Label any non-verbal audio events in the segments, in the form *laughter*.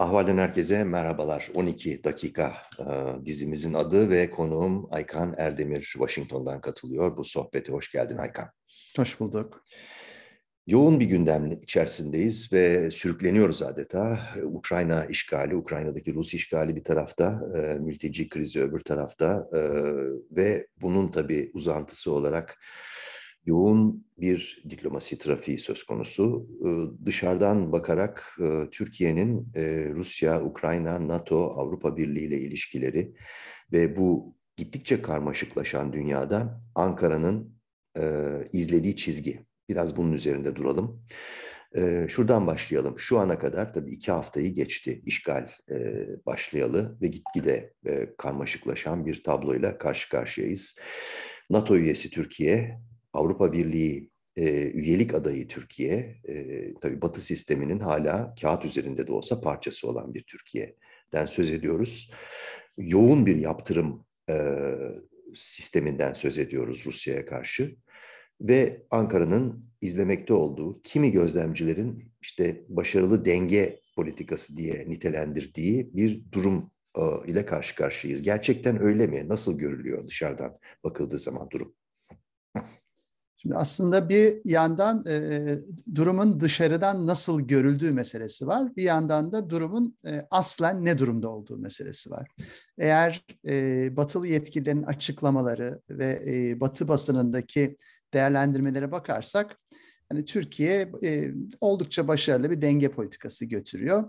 Ahvalden herkese merhabalar. 12 dakika e, dizimizin adı ve konuğum Aykan Erdemir Washington'dan katılıyor. Bu sohbete hoş geldin Aykan. Hoş bulduk. Yoğun bir gündem içerisindeyiz ve sürükleniyoruz adeta. Ukrayna işgali, Ukrayna'daki Rus işgali bir tarafta, e, mülteci krizi öbür tarafta e, ve bunun tabii uzantısı olarak yoğun bir diplomasi trafiği söz konusu. Ee, dışarıdan bakarak e, Türkiye'nin e, Rusya, Ukrayna, NATO, Avrupa Birliği ile ilişkileri ve bu gittikçe karmaşıklaşan dünyada Ankara'nın e, izlediği çizgi. Biraz bunun üzerinde duralım. Şuradan başlayalım. Şu ana kadar tabii iki haftayı geçti işgal başlayalı ve gitgide karmaşıklaşan bir tabloyla karşı karşıyayız. NATO üyesi Türkiye Avrupa Birliği e, üyelik adayı Türkiye, e, tabii Batı sisteminin hala kağıt üzerinde de olsa parçası olan bir Türkiye'den söz ediyoruz. Yoğun bir yaptırım e, sisteminden söz ediyoruz Rusya'ya karşı ve Ankara'nın izlemekte olduğu kimi gözlemcilerin işte başarılı denge politikası diye nitelendirdiği bir durum e, ile karşı karşıyayız. Gerçekten öyle mi? Nasıl görülüyor dışarıdan bakıldığı zaman durum? Şimdi aslında bir yandan e, durumun dışarıdan nasıl görüldüğü meselesi var. Bir yandan da durumun e, aslen ne durumda olduğu meselesi var. Eğer e, batılı yetkililerin açıklamaları ve e, batı basınındaki değerlendirmelere bakarsak, hani Türkiye e, oldukça başarılı bir denge politikası götürüyor.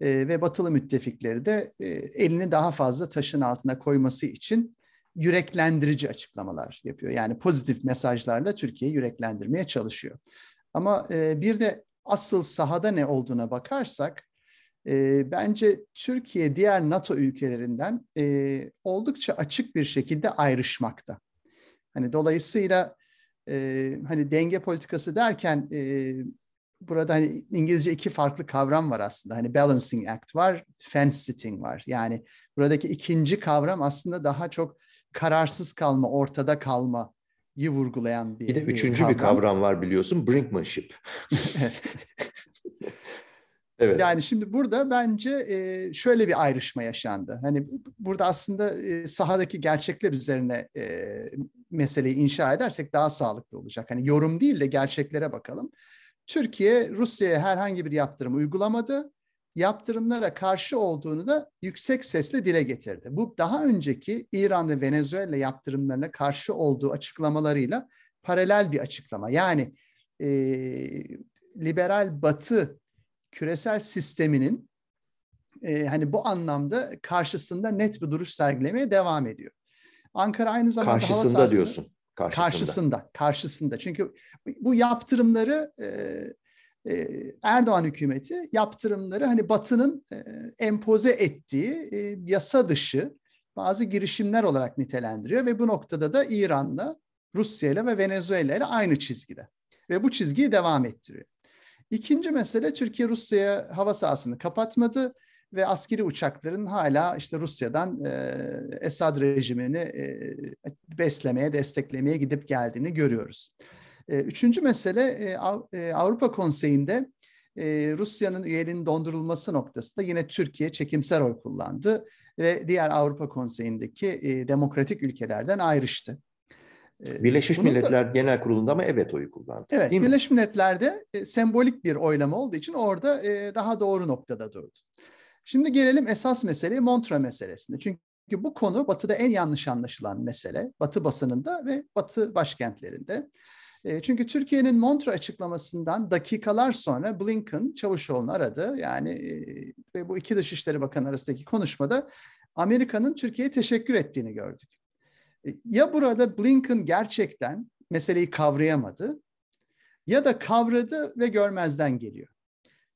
E, ve batılı müttefikleri de e, elini daha fazla taşın altına koyması için yüreklendirici açıklamalar yapıyor. Yani pozitif mesajlarla Türkiye'yi yüreklendirmeye çalışıyor. Ama e, bir de asıl sahada ne olduğuna bakarsak e, bence Türkiye diğer NATO ülkelerinden e, oldukça açık bir şekilde ayrışmakta. Hani dolayısıyla e, hani denge politikası derken e, burada hani İngilizce iki farklı kavram var aslında. Hani balancing act var, fence sitting var. Yani buradaki ikinci kavram aslında daha çok kararsız kalma, ortada kalmayı vurgulayan bir Bir de üçüncü kavram. bir kavram var biliyorsun, brinkmanship. evet. *laughs* Yani şimdi burada bence şöyle bir ayrışma yaşandı. Hani burada aslında sahadaki gerçekler üzerine meseleyi inşa edersek daha sağlıklı olacak. Hani yorum değil de gerçeklere bakalım. Türkiye Rusya'ya herhangi bir yaptırım uygulamadı yaptırımlara karşı olduğunu da yüksek sesle dile getirdi. Bu daha önceki İran ve Venezuela yaptırımlarına karşı olduğu açıklamalarıyla paralel bir açıklama. Yani e, liberal batı küresel sisteminin e, hani bu anlamda karşısında net bir duruş sergilemeye devam ediyor. Ankara aynı zamanda karşısında hava diyorsun. Karşısında. karşısında. Karşısında. Çünkü bu yaptırımları e, e, Erdoğan hükümeti yaptırımları hani Batı'nın e, empoze ettiği e, yasa dışı bazı girişimler olarak nitelendiriyor ve bu noktada da İran'la, Rusya ile ve Venezuela ile aynı çizgide ve bu çizgiyi devam ettiriyor. İkinci mesele Türkiye Rusya'ya hava sahasını kapatmadı ve askeri uçakların hala işte Rusya'dan e, Esad rejimini e, beslemeye, desteklemeye gidip geldiğini görüyoruz. Ee, üçüncü mesele e, e, Avrupa Konseyi'nde e, Rusya'nın üyeliğinin dondurulması noktasında yine Türkiye çekimser oy kullandı ve diğer Avrupa Konseyi'ndeki demokratik ülkelerden ayrıştı. Birleşmiş Bunun Milletler da, Genel Kurulu'nda ama evet oyu kullandı. Evet, Birleşmiş Milletler'de e, sembolik bir oylama olduğu için orada e, daha doğru noktada durdu. Şimdi gelelim esas meseleye Montre meselesine. Çünkü bu konu Batı'da en yanlış anlaşılan mesele. Batı basınında ve Batı başkentlerinde. E, çünkü Türkiye'nin Montre açıklamasından dakikalar sonra Blinken Çavuşoğlu'nu aradı. Yani e, ve bu iki Dışişleri Bakanı arasındaki konuşmada Amerika'nın Türkiye'ye teşekkür ettiğini gördük. E, ya burada Blinken gerçekten meseleyi kavrayamadı ya da kavradı ve görmezden geliyor.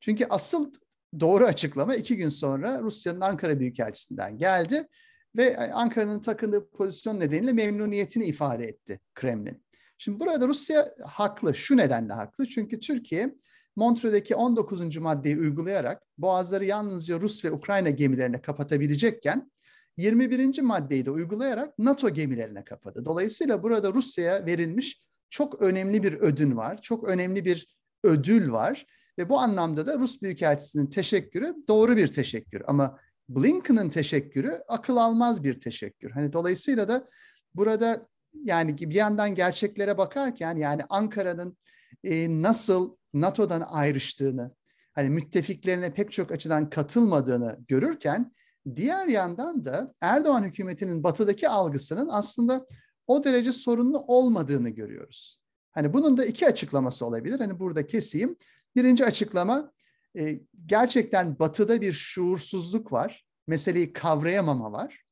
Çünkü asıl doğru açıklama iki gün sonra Rusya'nın Ankara Büyükelçisi'nden geldi ve Ankara'nın takındığı pozisyon nedeniyle memnuniyetini ifade etti Kremlin. Şimdi burada Rusya haklı. Şu nedenle haklı. Çünkü Türkiye Montreux'deki 19. maddeyi uygulayarak boğazları yalnızca Rus ve Ukrayna gemilerine kapatabilecekken 21. maddeyi de uygulayarak NATO gemilerine kapadı. Dolayısıyla burada Rusya'ya verilmiş çok önemli bir ödün var. Çok önemli bir ödül var. Ve bu anlamda da Rus Büyükelçisi'nin teşekkürü doğru bir teşekkür. Ama Blinken'ın teşekkürü akıl almaz bir teşekkür. Hani dolayısıyla da burada yani bir yandan gerçeklere bakarken yani Ankara'nın e, nasıl NATO'dan ayrıştığını, hani müttefiklerine pek çok açıdan katılmadığını görürken diğer yandan da Erdoğan hükümetinin batıdaki algısının aslında o derece sorunlu olmadığını görüyoruz. Hani bunun da iki açıklaması olabilir. Hani burada keseyim. Birinci açıklama e, gerçekten batıda bir şuursuzluk var. Meseleyi kavrayamama var.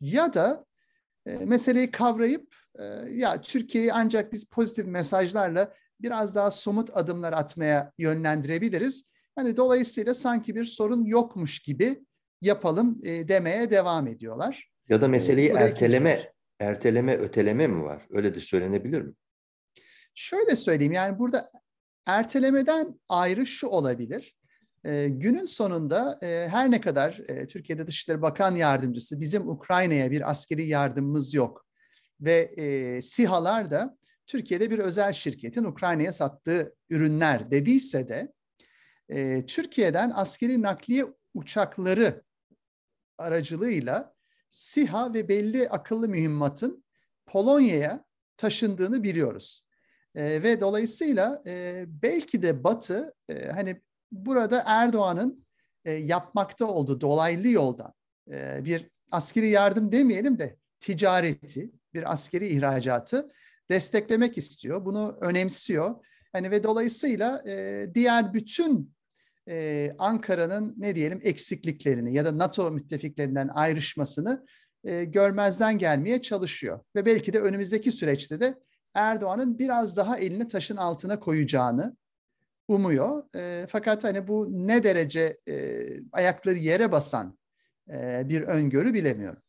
Ya da e, meseleyi kavrayıp e, ya Türkiye'yi ancak biz pozitif mesajlarla biraz daha somut adımlar atmaya yönlendirebiliriz. Hani dolayısıyla sanki bir sorun yokmuş gibi yapalım e, demeye devam ediyorlar. Ya da meseleyi e, erteleme, erteleme, öteleme mi var? Öyle de söylenebilir mi? Şöyle söyleyeyim yani burada ertelemeden ayrı şu olabilir. E, günün sonunda e, her ne kadar e, Türkiye'de Dışişleri Bakan Yardımcısı bizim Ukrayna'ya bir askeri yardımımız yok ve e, SİHA'lar da Türkiye'de bir özel şirketin Ukrayna'ya sattığı ürünler dediyse de e, Türkiye'den askeri nakliye uçakları aracılığıyla SİHA ve belli akıllı mühimmatın Polonya'ya taşındığını biliyoruz. E, ve dolayısıyla e, belki de Batı e, hani burada Erdoğan'ın e, yapmakta olduğu dolaylı yoldan e, bir askeri yardım demeyelim de ticareti, bir askeri ihracatı desteklemek istiyor. Bunu önemsiyor. Hani ve dolayısıyla e, diğer bütün e, Ankara'nın ne diyelim eksikliklerini ya da NATO müttefiklerinden ayrışmasını e, görmezden gelmeye çalışıyor. Ve belki de önümüzdeki süreçte de Erdoğan'ın biraz daha elini taşın altına koyacağını umuyor. E, fakat hani bu ne derece e, ayakları yere basan e, bir öngörü bilemiyorum.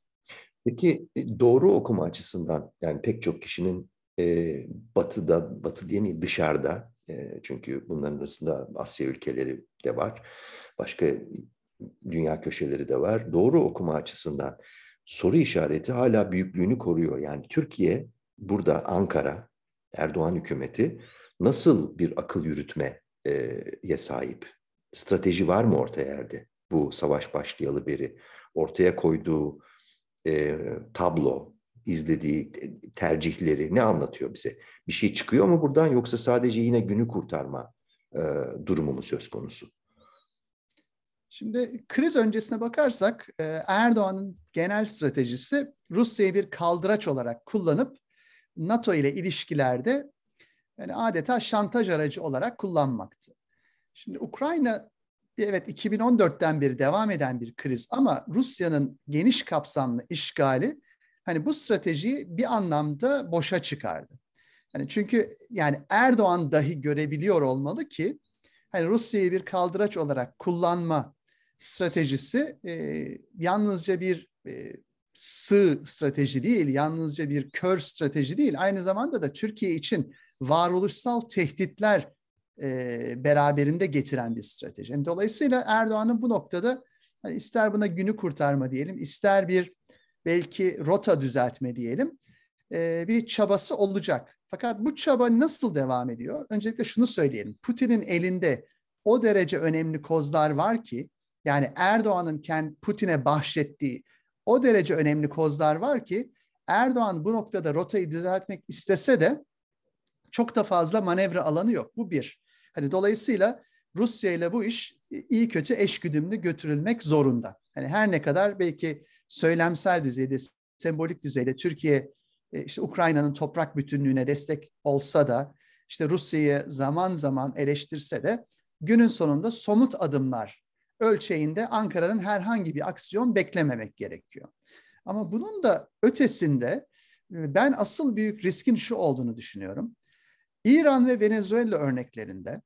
Peki e, doğru okuma açısından yani pek çok kişinin e, batıda, batı diye mi dışarıda e, çünkü bunların arasında Asya ülkeleri de var. Başka dünya köşeleri de var. Doğru okuma açısından soru işareti hala büyüklüğünü koruyor. Yani Türkiye burada Ankara, Erdoğan hükümeti nasıl bir akıl yürütmeye sahip? Strateji var mı ortaya yerde? Bu savaş başlayalı beri ortaya koyduğu e, tablo, izlediği tercihleri ne anlatıyor bize? Bir şey çıkıyor mu buradan yoksa sadece yine günü kurtarma e, durumu mu söz konusu? Şimdi kriz öncesine bakarsak Erdoğan'ın genel stratejisi Rusya'yı bir kaldıraç olarak kullanıp NATO ile ilişkilerde yani adeta şantaj aracı olarak kullanmaktı. Şimdi Ukrayna evet 2014'ten beri devam eden bir kriz ama Rusya'nın geniş kapsamlı işgali hani bu stratejiyi bir anlamda boşa çıkardı. Hani çünkü yani Erdoğan dahi görebiliyor olmalı ki hani Rusya'yı bir kaldıraç olarak kullanma stratejisi e, yalnızca bir e, sığ strateji değil, yalnızca bir kör strateji değil. Aynı zamanda da Türkiye için varoluşsal tehditler e, beraberinde getiren bir strateji. Yani dolayısıyla Erdoğan'ın bu noktada hani ister buna günü kurtarma diyelim, ister bir belki rota düzeltme diyelim, e, bir çabası olacak. Fakat bu çaba nasıl devam ediyor? Öncelikle şunu söyleyelim. Putin'in elinde o derece önemli kozlar var ki, yani Erdoğan'ın kendi Putin'e bahşettiği o derece önemli kozlar var ki Erdoğan bu noktada rotayı düzeltmek istese de çok da fazla manevra alanı yok. Bu bir. Hani dolayısıyla Rusya ile bu iş iyi kötü eşgüdümlü götürülmek zorunda. Hani her ne kadar belki söylemsel düzeyde, sembolik düzeyde Türkiye e, işte Ukrayna'nın toprak bütünlüğüne destek olsa da işte Rusya'yı zaman zaman eleştirse de günün sonunda somut adımlar ölçeğinde Ankara'nın herhangi bir aksiyon beklememek gerekiyor. Ama bunun da ötesinde e, ben asıl büyük riskin şu olduğunu düşünüyorum. İran ve Venezuela örneklerinde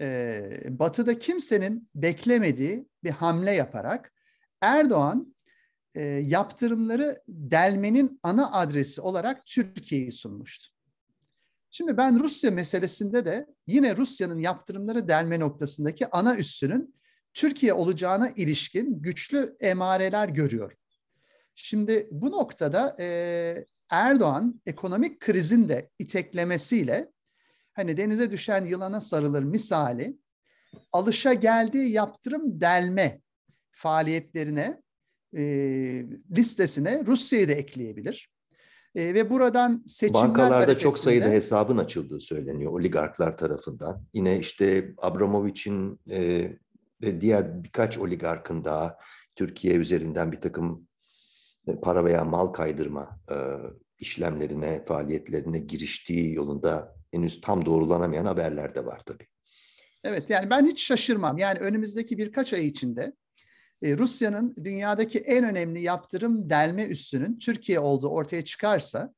e, Batı'da kimsenin beklemediği bir hamle yaparak Erdoğan e, yaptırımları delmenin ana adresi olarak Türkiye'yi sunmuştu. Şimdi ben Rusya meselesinde de yine Rusya'nın yaptırımları delme noktasındaki ana üssünün Türkiye olacağına ilişkin güçlü emareler görüyorum. Şimdi bu noktada e, Erdoğan ekonomik krizin de iteklemesiyle hani denize düşen yılana sarılır misali alışa geldiği yaptırım delme faaliyetlerine e, listesine Rusya'yı da ekleyebilir. E, ve buradan seçimler Bankalarda çok sayıda hesabın açıldığı söyleniyor oligarklar tarafından. Yine işte Abramovich'in e, ve diğer birkaç oligarkın daha Türkiye üzerinden bir takım e, para veya mal kaydırma e, işlemlerine, faaliyetlerine giriştiği yolunda henüz tam doğrulanamayan haberler de var tabii. Evet yani ben hiç şaşırmam. Yani önümüzdeki birkaç ay içinde e, Rusya'nın dünyadaki en önemli yaptırım delme üssünün Türkiye olduğu ortaya çıkarsa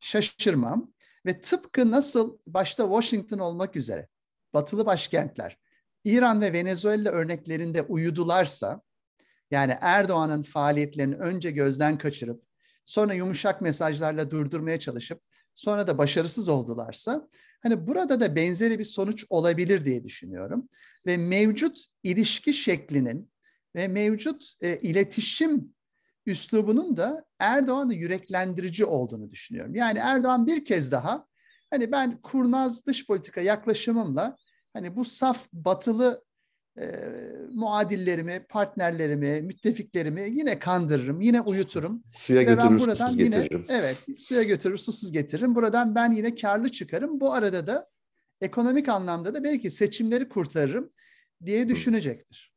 şaşırmam. Ve tıpkı nasıl başta Washington olmak üzere batılı başkentler İran ve Venezuela örneklerinde uyudularsa yani Erdoğan'ın faaliyetlerini önce gözden kaçırıp sonra yumuşak mesajlarla durdurmaya çalışıp sonra da başarısız oldularsa hani burada da benzeri bir sonuç olabilir diye düşünüyorum ve mevcut ilişki şeklinin ve mevcut e, iletişim üslubunun da Erdoğan'ı yüreklendirici olduğunu düşünüyorum. Yani Erdoğan bir kez daha hani ben kurnaz dış politika yaklaşımımla hani bu saf batılı e, muadillerimi, partnerlerimi, müttefiklerimi yine kandırırım, yine uyuturum. Suya götürür, susuz yine, getiririm. Evet, suya götürür, susuz getiririm. Buradan ben yine karlı çıkarım. Bu arada da ekonomik anlamda da belki seçimleri kurtarırım diye düşünecektir.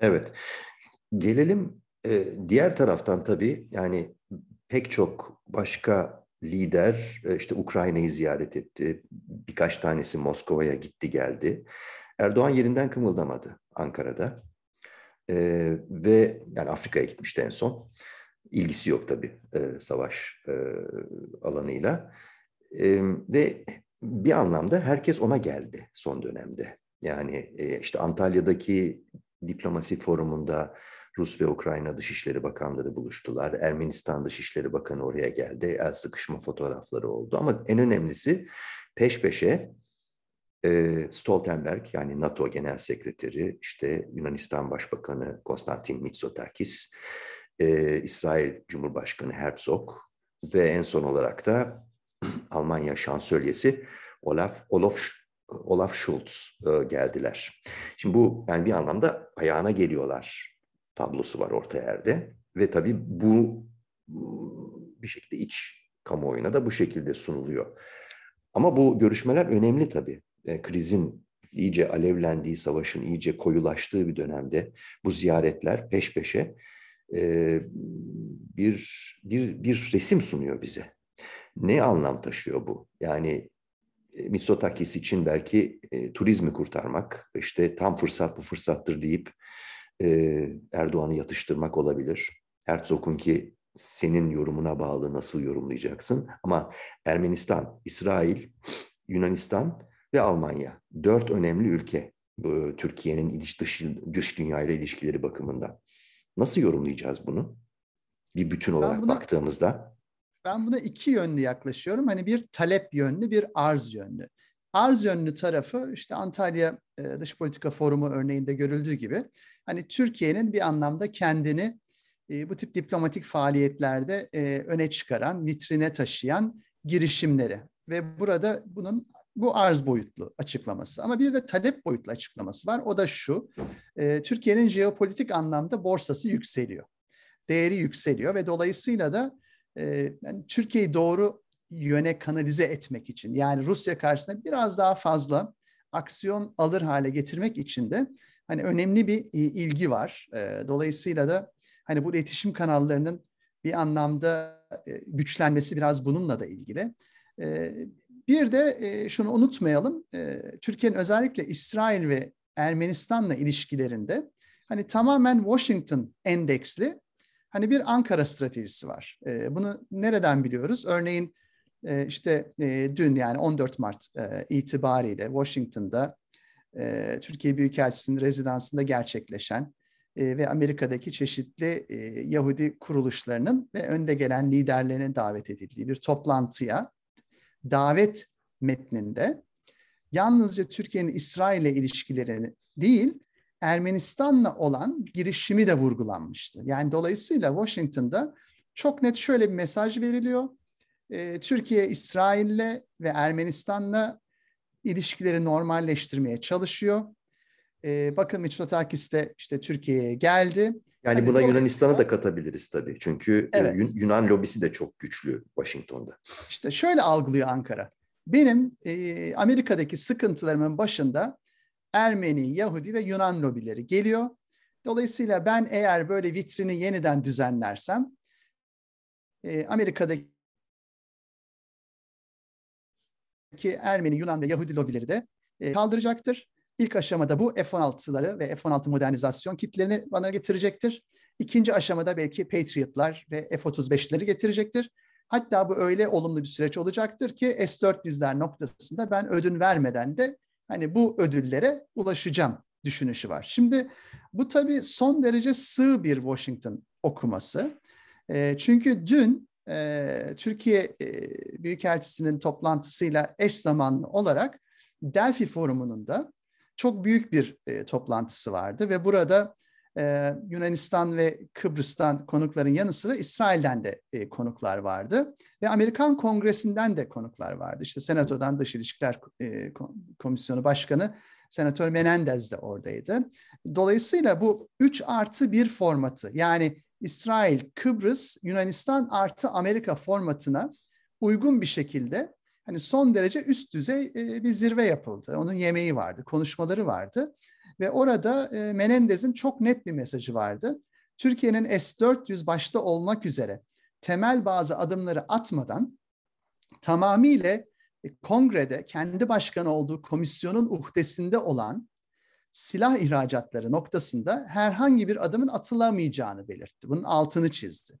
Evet. Gelelim e, diğer taraftan tabii yani pek çok başka lider e, işte Ukrayna'yı ziyaret etti. Birkaç tanesi Moskova'ya gitti geldi. Erdoğan yerinden kımıldamadı Ankara'da. Ee, ve yani Afrika'ya gitmişti en son. İlgisi yok tabii e, savaş e, alanıyla. E, ve bir anlamda herkes ona geldi son dönemde. Yani e, işte Antalya'daki diplomasi forumunda Rus ve Ukrayna Dışişleri Bakanları buluştular. Ermenistan Dışişleri Bakanı oraya geldi. El sıkışma fotoğrafları oldu. Ama en önemlisi peş peşe Stoltenberg yani NATO Genel Sekreteri, işte Yunanistan Başbakanı Konstantin Mitsotakis, İsrail Cumhurbaşkanı Herzog ve en son olarak da *clears throat* Almanya Şansölyesi Olaf, Olaf, Olaf Scholz geldiler. Şimdi bu yani bir anlamda ayağına geliyorlar tablosu var orta yerde ve tabii bu bir şekilde iç kamuoyuna da bu şekilde sunuluyor. Ama bu görüşmeler önemli tabii e, krizin iyice alevlendiği, savaşın iyice koyulaştığı bir dönemde bu ziyaretler peş peşe e, bir, bir, bir resim sunuyor bize. Ne anlam taşıyor bu? Yani e, Mitsotakis için belki e, turizmi kurtarmak, işte tam fırsat bu fırsattır deyip e, Erdoğan'ı yatıştırmak olabilir. Herzog'un ki senin yorumuna bağlı nasıl yorumlayacaksın? Ama Ermenistan, İsrail, Yunanistan ve Almanya. Dört önemli ülke Türkiye'nin iç dış, dış dünyayla ilişkileri bakımından. Nasıl yorumlayacağız bunu? Bir bütün olarak buna, baktığımızda. Ben buna iki yönlü yaklaşıyorum. Hani bir talep yönlü, bir arz yönlü. Arz yönlü tarafı işte Antalya e, Dış Politika Forumu örneğinde görüldüğü gibi hani Türkiye'nin bir anlamda kendini e, bu tip diplomatik faaliyetlerde e, öne çıkaran, vitrine taşıyan girişimleri ve burada bunun bu arz boyutlu açıklaması. Ama bir de talep boyutlu açıklaması var. O da şu, e, Türkiye'nin jeopolitik anlamda borsası yükseliyor. Değeri yükseliyor ve dolayısıyla da e, yani Türkiye'yi doğru yöne kanalize etmek için yani Rusya karşısında biraz daha fazla aksiyon alır hale getirmek için de hani önemli bir ilgi var. E, dolayısıyla da hani bu iletişim kanallarının bir anlamda e, güçlenmesi biraz bununla da ilgili. Bir de e, şunu unutmayalım, e, Türkiye'nin özellikle İsrail ve Ermenistan'la ilişkilerinde hani tamamen Washington endeksli hani bir Ankara stratejisi var. E, bunu nereden biliyoruz? Örneğin e, işte e, dün yani 14 Mart e, itibariyle Washington'da e, Türkiye Büyükelçisi'nin rezidansında gerçekleşen e, ve Amerika'daki çeşitli e, Yahudi kuruluşlarının ve önde gelen liderlerinin davet edildiği bir toplantıya davet metninde yalnızca Türkiye'nin İsrail ile ilişkilerini değil, Ermenistan'la olan girişimi de vurgulanmıştı. Yani dolayısıyla Washington'da çok net şöyle bir mesaj veriliyor. E, Türkiye İsrail'le ve Ermenistan'la ilişkileri normalleştirmeye çalışıyor. E, bakın Mitsotakis de işte Türkiye'ye geldi. Yani buna Yunanistan'ı da katabiliriz tabii. Çünkü e, evet. Yunan lobisi de çok güçlü Washington'da. İşte şöyle algılıyor Ankara. Benim e, Amerika'daki sıkıntılarımın başında Ermeni, Yahudi ve Yunan lobileri geliyor. Dolayısıyla ben eğer böyle vitrini yeniden düzenlersem e, Amerika'daki Ermeni, Yunan ve Yahudi lobileri de e, kaldıracaktır. İlk aşamada bu F-16'ları ve F-16 modernizasyon kitlerini bana getirecektir. İkinci aşamada belki Patriot'lar ve F-35'leri getirecektir. Hatta bu öyle olumlu bir süreç olacaktır ki S-400'ler noktasında ben ödün vermeden de hani bu ödüllere ulaşacağım düşünüşü var. Şimdi bu tabii son derece sığ bir Washington okuması. E, çünkü dün e, Türkiye e, Büyükelçisi'nin toplantısıyla eş zamanlı olarak Delphi Forumu'nun da çok büyük bir e, toplantısı vardı ve burada e, Yunanistan ve Kıbrıs'tan konukların yanı sıra İsrail'den de e, konuklar vardı ve Amerikan Kongresi'nden de konuklar vardı. İşte Senato'dan Dış İlişkiler e, Komisyonu Başkanı Senatör Menendez de oradaydı. Dolayısıyla bu 3 artı 1 formatı yani İsrail, Kıbrıs, Yunanistan artı Amerika formatına uygun bir şekilde hani son derece üst düzey e, bir zirve yapıldı. Onun yemeği vardı, konuşmaları vardı. Ve orada e, Menendez'in çok net bir mesajı vardı. Türkiye'nin S-400 başta olmak üzere temel bazı adımları atmadan tamamıyla e, kongrede kendi başkanı olduğu komisyonun uhdesinde olan silah ihracatları noktasında herhangi bir adımın atılamayacağını belirtti. Bunun altını çizdi.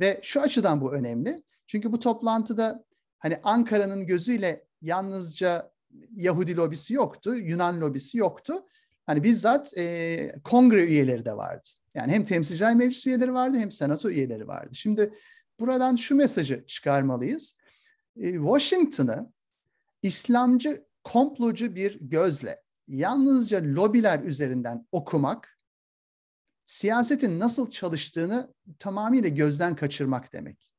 Ve şu açıdan bu önemli. Çünkü bu toplantıda hani Ankara'nın gözüyle yalnızca Yahudi lobisi yoktu, Yunan lobisi yoktu. Hani bizzat e, kongre üyeleri de vardı. Yani hem temsilciler meclis üyeleri vardı hem senato üyeleri vardı. Şimdi buradan şu mesajı çıkarmalıyız. E, Washington'ı İslamcı komplocu bir gözle yalnızca lobiler üzerinden okumak siyasetin nasıl çalıştığını tamamıyla gözden kaçırmak demek.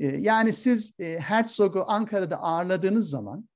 Ee, yani siz e, Herzog'u Ankara'da ağırladığınız zaman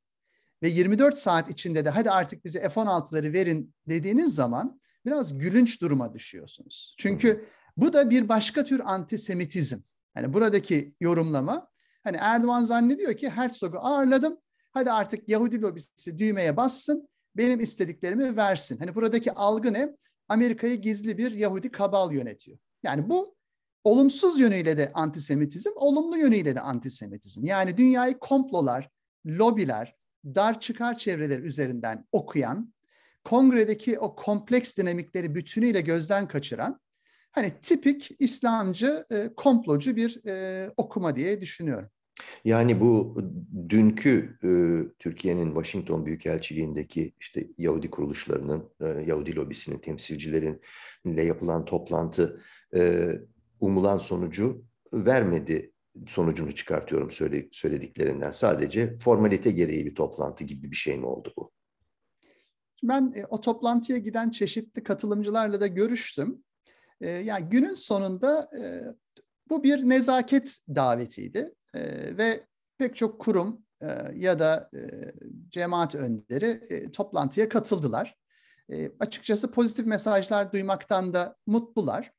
ve 24 saat içinde de hadi artık bize F-16'ları verin dediğiniz zaman biraz gülünç duruma düşüyorsunuz. Çünkü bu da bir başka tür antisemitizm. Hani buradaki yorumlama hani Erdoğan zannediyor ki Herzog'u ağırladım. Hadi artık Yahudi lobisi düğmeye bassın benim istediklerimi versin. Hani buradaki algı ne? Amerika'yı gizli bir Yahudi kabal yönetiyor. Yani bu olumsuz yönüyle de antisemitizm, olumlu yönüyle de antisemitizm. Yani dünyayı komplolar, lobiler, dar çıkar çevreler üzerinden okuyan, kongredeki o kompleks dinamikleri bütünüyle gözden kaçıran, hani tipik İslamcı, e, komplocu bir e, okuma diye düşünüyorum. Yani bu dünkü e, Türkiye'nin Washington Büyükelçiliğindeki işte Yahudi kuruluşlarının, e, Yahudi lobisinin temsilcilerinle yapılan toplantı e, umulan sonucu vermedi sonucunu çıkartıyorum söyle, söylediklerinden. Sadece formalite gereği bir toplantı gibi bir şey mi oldu bu? Ben e, o toplantıya giden çeşitli katılımcılarla da görüştüm. E, yani günün sonunda e, bu bir nezaket davetiydi e, ve pek çok kurum e, ya da e, cemaat önderi e, toplantıya katıldılar. E, açıkçası pozitif mesajlar duymaktan da mutlular.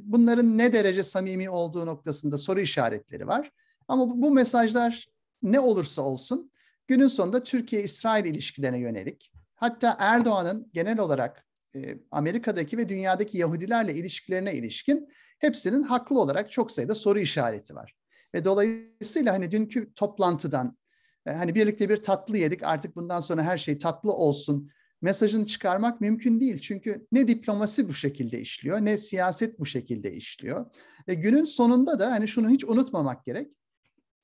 Bunların ne derece samimi olduğu noktasında soru işaretleri var. Ama bu, mesajlar ne olursa olsun günün sonunda Türkiye-İsrail ilişkilerine yönelik. Hatta Erdoğan'ın genel olarak Amerika'daki ve dünyadaki Yahudilerle ilişkilerine ilişkin hepsinin haklı olarak çok sayıda soru işareti var. Ve dolayısıyla hani dünkü toplantıdan hani birlikte bir tatlı yedik artık bundan sonra her şey tatlı olsun mesajını çıkarmak mümkün değil. Çünkü ne diplomasi bu şekilde işliyor ne siyaset bu şekilde işliyor. Ve günün sonunda da hani şunu hiç unutmamak gerek.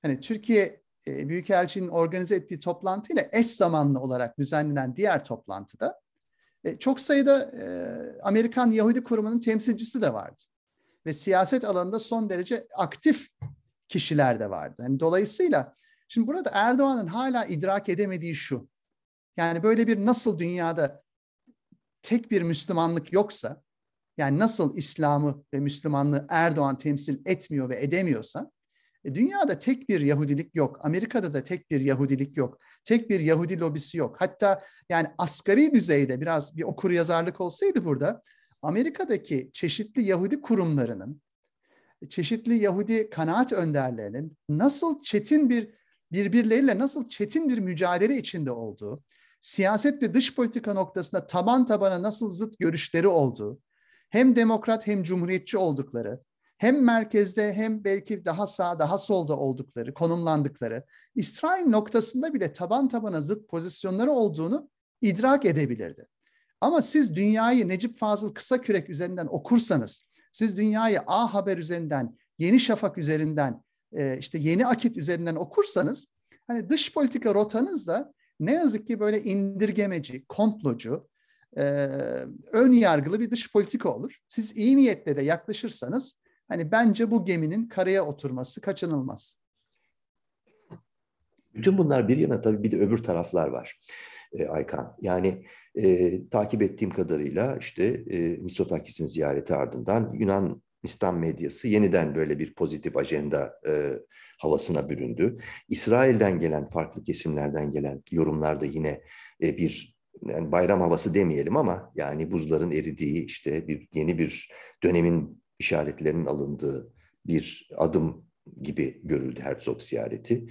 Hani Türkiye e, Büyükelçinin organize ettiği toplantıyla eş zamanlı olarak düzenlenen diğer toplantıda e, çok sayıda Amerikan Yahudi Kurumu'nun temsilcisi de vardı. Ve siyaset alanında son derece aktif kişiler de vardı. Yani dolayısıyla şimdi burada Erdoğan'ın hala idrak edemediği şu. Yani böyle bir nasıl dünyada tek bir Müslümanlık yoksa, yani nasıl İslam'ı ve Müslümanlığı Erdoğan temsil etmiyor ve edemiyorsa, E, dünyada tek bir Yahudilik yok. Amerika'da da tek bir Yahudilik yok. Tek bir Yahudi lobisi yok. Hatta yani asgari düzeyde biraz bir okur yazarlık olsaydı burada Amerika'daki çeşitli Yahudi kurumlarının, çeşitli Yahudi kanaat önderlerinin nasıl çetin bir birbirleriyle nasıl çetin bir mücadele içinde olduğu, siyaset ve dış politika noktasında taban tabana nasıl zıt görüşleri olduğu, hem demokrat hem cumhuriyetçi oldukları, hem merkezde hem belki daha sağ daha solda oldukları, konumlandıkları, İsrail noktasında bile taban tabana zıt pozisyonları olduğunu idrak edebilirdi. Ama siz dünyayı Necip Fazıl kısa kürek üzerinden okursanız, siz dünyayı A Haber üzerinden, Yeni Şafak üzerinden, e, işte Yeni Akit üzerinden okursanız, hani dış politika rotanız da ne yazık ki böyle indirgemeci, komplocu, e, ön yargılı bir dış politika olur. Siz iyi niyetle de yaklaşırsanız Hani bence bu geminin karaya oturması kaçınılmaz. Bütün bunlar bir yana tabii bir de öbür taraflar var e, Aykan. Yani e, takip ettiğim kadarıyla işte e, Mitsotakis'in ziyareti ardından Yunanistan medyası yeniden böyle bir pozitif ajanda e, havasına büründü. İsrail'den gelen, farklı kesimlerden gelen yorumlar da yine e, bir yani bayram havası demeyelim ama yani buzların eridiği işte bir yeni bir dönemin işaretlerinin alındığı bir adım gibi görüldü Herzog ziyareti.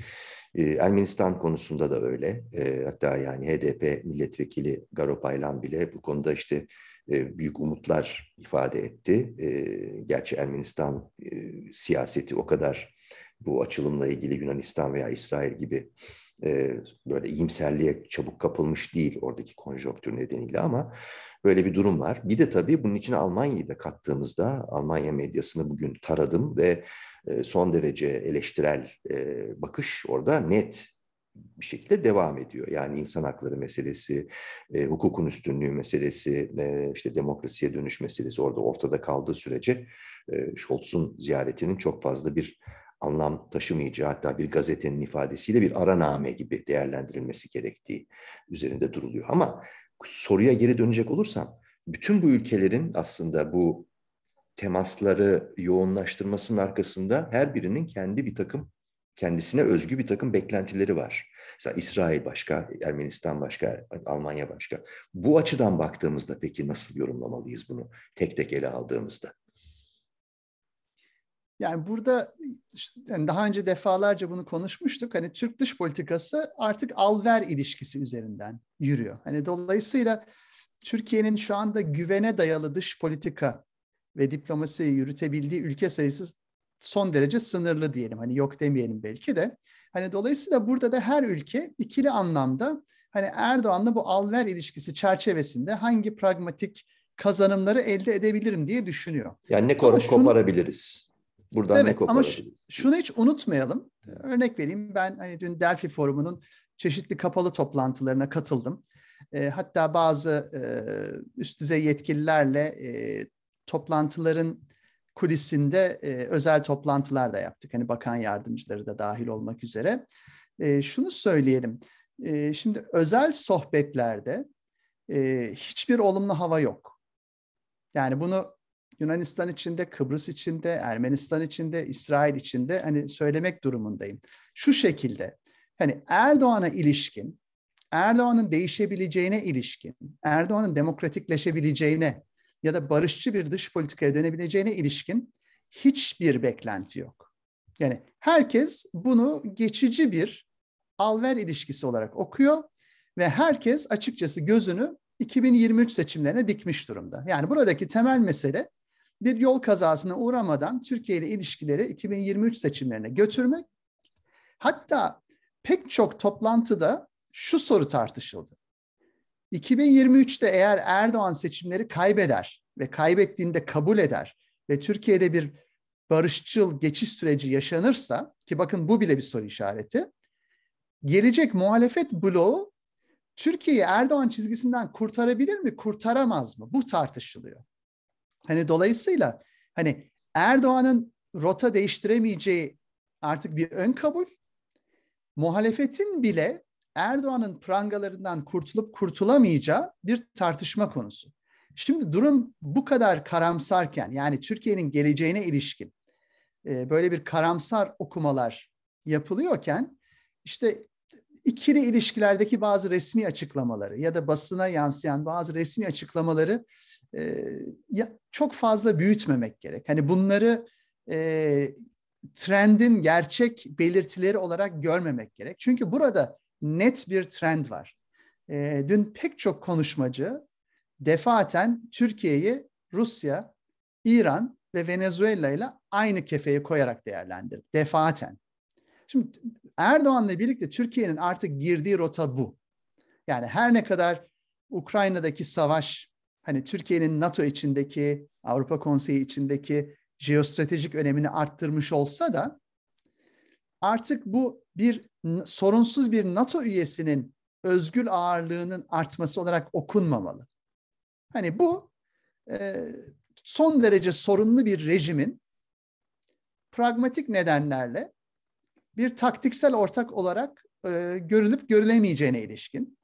Ee, Ermenistan konusunda da öyle. Ee, hatta yani HDP milletvekili Garo Paylan bile bu konuda işte büyük umutlar ifade etti. Ee, gerçi Ermenistan e, siyaseti o kadar bu açılımla ilgili Yunanistan veya İsrail gibi e, böyle iyimserliğe çabuk kapılmış değil oradaki konjonktür nedeniyle ama böyle bir durum var. Bir de tabii bunun içine Almanya'yı da kattığımızda Almanya medyasını bugün taradım ve e, son derece eleştirel e, bakış orada net bir şekilde devam ediyor. Yani insan hakları meselesi, e, hukukun üstünlüğü meselesi, e, işte demokrasiye dönüş meselesi orada ortada kaldığı sürece e, Scholz'un ziyaretinin çok fazla bir anlam taşımayacağı hatta bir gazetenin ifadesiyle bir araname gibi değerlendirilmesi gerektiği üzerinde duruluyor. Ama soruya geri dönecek olursam bütün bu ülkelerin aslında bu temasları yoğunlaştırmasının arkasında her birinin kendi bir takım kendisine özgü bir takım beklentileri var. Mesela İsrail başka, Ermenistan başka, Almanya başka. Bu açıdan baktığımızda peki nasıl yorumlamalıyız bunu tek tek ele aldığımızda? Yani burada yani daha önce defalarca bunu konuşmuştuk. Hani Türk dış politikası artık al-ver ilişkisi üzerinden yürüyor. Hani dolayısıyla Türkiye'nin şu anda güvene dayalı dış politika ve diplomasiyi yürütebildiği ülke sayısı son derece sınırlı diyelim. Hani yok demeyelim belki de. Hani dolayısıyla burada da her ülke ikili anlamda hani Erdoğan'la bu al-ver ilişkisi çerçevesinde hangi pragmatik kazanımları elde edebilirim diye düşünüyor. Yani ne korup koparabiliriz? Buradan evet, ne ama şunu hiç unutmayalım. Örnek vereyim ben hani dün Delphi Forumu'nun çeşitli kapalı toplantılarına katıldım. E, hatta bazı e, üst düzey yetkililerle e, toplantıların kulisinde e, özel toplantılar da yaptık. Hani bakan yardımcıları da dahil olmak üzere. E, şunu söyleyelim. E, şimdi özel sohbetlerde e, hiçbir olumlu hava yok. Yani bunu Yunanistan içinde, Kıbrıs içinde, Ermenistan içinde, İsrail içinde hani söylemek durumundayım. Şu şekilde hani Erdoğan'a ilişkin, Erdoğan'ın değişebileceğine ilişkin, Erdoğan'ın demokratikleşebileceğine ya da barışçı bir dış politikaya dönebileceğine ilişkin hiçbir beklenti yok. Yani herkes bunu geçici bir alver ilişkisi olarak okuyor ve herkes açıkçası gözünü 2023 seçimlerine dikmiş durumda. Yani buradaki temel mesele bir yol kazasına uğramadan Türkiye ile ilişkileri 2023 seçimlerine götürmek. Hatta pek çok toplantıda şu soru tartışıldı. 2023'te eğer Erdoğan seçimleri kaybeder ve kaybettiğinde kabul eder ve Türkiye'de bir barışçıl geçiş süreci yaşanırsa ki bakın bu bile bir soru işareti. Gelecek muhalefet bloğu Türkiye'yi Erdoğan çizgisinden kurtarabilir mi, kurtaramaz mı? Bu tartışılıyor. Hani dolayısıyla hani Erdoğan'ın rota değiştiremeyeceği artık bir ön kabul. Muhalefetin bile Erdoğan'ın prangalarından kurtulup kurtulamayacağı bir tartışma konusu. Şimdi durum bu kadar karamsarken yani Türkiye'nin geleceğine ilişkin e, böyle bir karamsar okumalar yapılıyorken işte ikili ilişkilerdeki bazı resmi açıklamaları ya da basına yansıyan bazı resmi açıklamaları e, ya, çok fazla büyütmemek gerek. Hani bunları e, trendin gerçek belirtileri olarak görmemek gerek. Çünkü burada net bir trend var. E, dün pek çok konuşmacı defaten Türkiye'yi Rusya, İran ve Venezuela ile aynı kefeye koyarak değerlendirdi. Defaten. Şimdi Erdoğan'la birlikte Türkiye'nin artık girdiği rota bu. Yani her ne kadar Ukrayna'daki savaş hani Türkiye'nin NATO içindeki, Avrupa Konseyi içindeki jeostratejik önemini arttırmış olsa da artık bu bir sorunsuz bir NATO üyesinin özgül ağırlığının artması olarak okunmamalı. Hani bu e, son derece sorunlu bir rejimin pragmatik nedenlerle bir taktiksel ortak olarak e, görülüp görülemeyeceğine ilişkin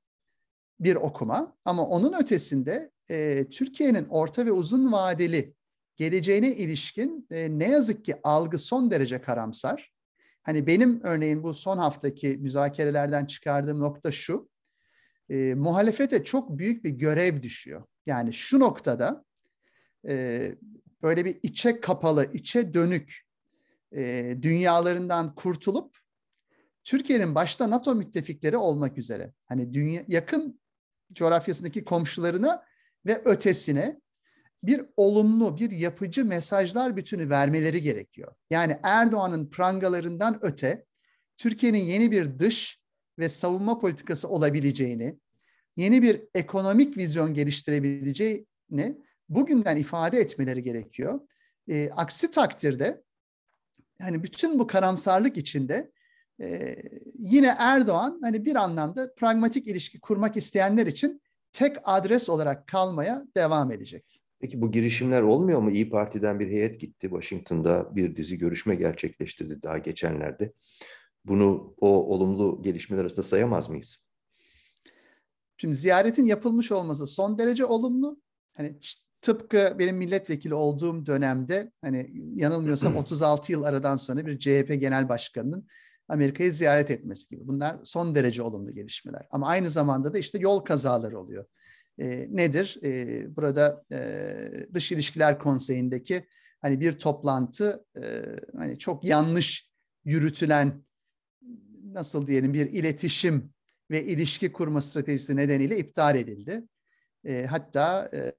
bir okuma. Ama onun ötesinde e, Türkiye'nin orta ve uzun vadeli geleceğine ilişkin e, ne yazık ki algı son derece karamsar. Hani benim örneğin bu son haftaki müzakerelerden çıkardığım nokta şu. E, muhalefete çok büyük bir görev düşüyor. Yani şu noktada e, böyle bir içe kapalı, içe dönük e, dünyalarından kurtulup Türkiye'nin başta NATO müttefikleri olmak üzere hani dünya yakın coğrafyasındaki komşularına ve ötesine bir olumlu, bir yapıcı mesajlar bütünü vermeleri gerekiyor. Yani Erdoğan'ın prangalarından öte Türkiye'nin yeni bir dış ve savunma politikası olabileceğini, yeni bir ekonomik vizyon geliştirebileceğini bugünden ifade etmeleri gerekiyor. E, aksi takdirde yani bütün bu karamsarlık içinde e, yine Erdoğan hani bir anlamda pragmatik ilişki kurmak isteyenler için tek adres olarak kalmaya devam edecek. Peki bu girişimler olmuyor mu? İyi Parti'den bir heyet gitti. Washington'da bir dizi görüşme gerçekleştirdi daha geçenlerde. Bunu o olumlu gelişmeler arasında sayamaz mıyız? Şimdi ziyaretin yapılmış olması son derece olumlu. Hani tıpkı benim milletvekili olduğum dönemde hani yanılmıyorsam *clears throat* 36 yıl aradan sonra bir CHP genel başkanının Amerika'yı ziyaret etmesi gibi. Bunlar son derece olumlu gelişmeler. Ama aynı zamanda da işte yol kazaları oluyor. E, nedir? E, burada e, Dış İlişkiler Konseyi'ndeki hani bir toplantı e, hani çok yanlış yürütülen nasıl diyelim bir iletişim ve ilişki kurma stratejisi nedeniyle iptal edildi. E, hatta e,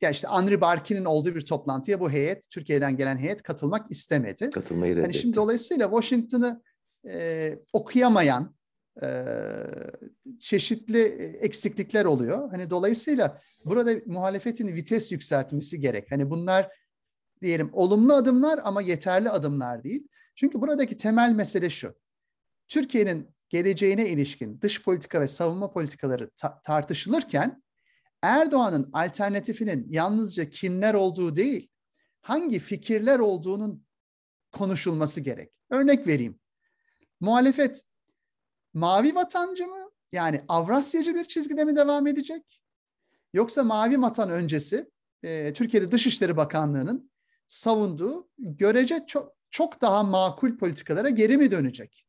ya işte Andri Barkin'in olduğu bir toplantıya bu heyet, Türkiye'den gelen heyet katılmak istemedi. Katılmayı reddetti. Yani şimdi dolayısıyla Washington'ı e, okuyamayan e, çeşitli eksiklikler oluyor. Hani dolayısıyla burada muhalefetin vites yükseltmesi gerek. Hani bunlar diyelim olumlu adımlar ama yeterli adımlar değil. Çünkü buradaki temel mesele şu. Türkiye'nin geleceğine ilişkin dış politika ve savunma politikaları ta- tartışılırken Erdoğan'ın alternatifinin yalnızca kimler olduğu değil, hangi fikirler olduğunun konuşulması gerek. Örnek vereyim. Muhalefet mavi vatancı mı? Yani Avrasyacı bir çizgide mi devam edecek? Yoksa mavi vatan öncesi e, Türkiye'de Dışişleri Bakanlığı'nın savunduğu görece çok, çok daha makul politikalara geri mi dönecek?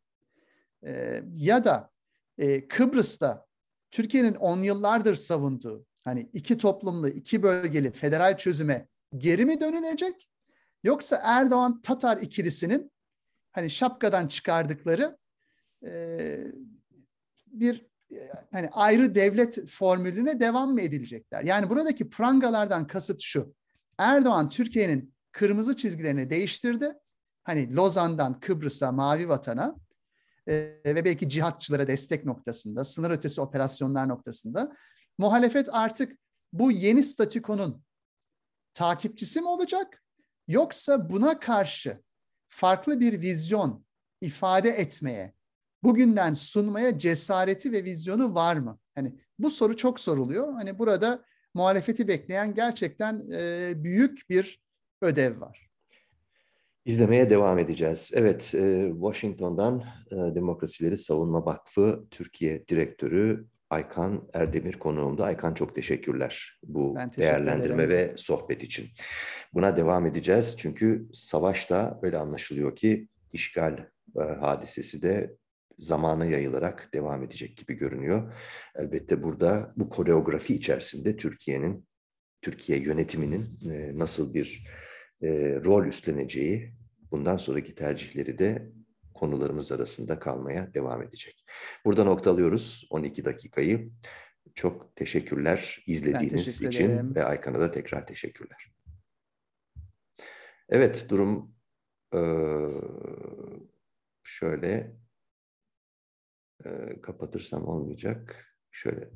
E, ya da e, Kıbrıs'ta Türkiye'nin on yıllardır savunduğu hani iki toplumlu, iki bölgeli federal çözüme geri mi dönülecek? Yoksa Erdoğan Tatar ikilisinin hani şapkadan çıkardıkları bir hani ayrı devlet formülüne devam mı edilecekler? Yani buradaki prangalardan kasıt şu. Erdoğan Türkiye'nin kırmızı çizgilerini değiştirdi. Hani Lozan'dan Kıbrıs'a, Mavi Vatan'a e, ve belki cihatçılara destek noktasında, sınır ötesi operasyonlar noktasında muhalefet artık bu yeni statükonun takipçisi mi olacak? Yoksa buna karşı farklı bir vizyon ifade etmeye, bugünden sunmaya cesareti ve vizyonu var mı? Hani bu soru çok soruluyor. Hani burada muhalefeti bekleyen gerçekten e, büyük bir ödev var. İzlemeye devam edeceğiz. Evet, e, Washington'dan e, Demokrasileri Savunma Vakfı Türkiye Direktörü Aykan Erdemir konuğumda. Aykan çok teşekkürler bu teşekkür değerlendirme ederim. ve sohbet için. Buna devam edeceğiz çünkü savaşta öyle anlaşılıyor ki işgal e, hadisesi de zamana yayılarak devam edecek gibi görünüyor. Elbette burada bu koreografi içerisinde Türkiye'nin, Türkiye yönetiminin e, nasıl bir e, rol üstleneceği, bundan sonraki tercihleri de konularımız arasında kalmaya devam edecek. Burada noktalıyoruz 12 dakikayı. Çok teşekkürler izlediğiniz teşekkür için ve Aykan'a da tekrar teşekkürler. Evet durum eee, şöyle kapatırsam olmayacak. Şöyle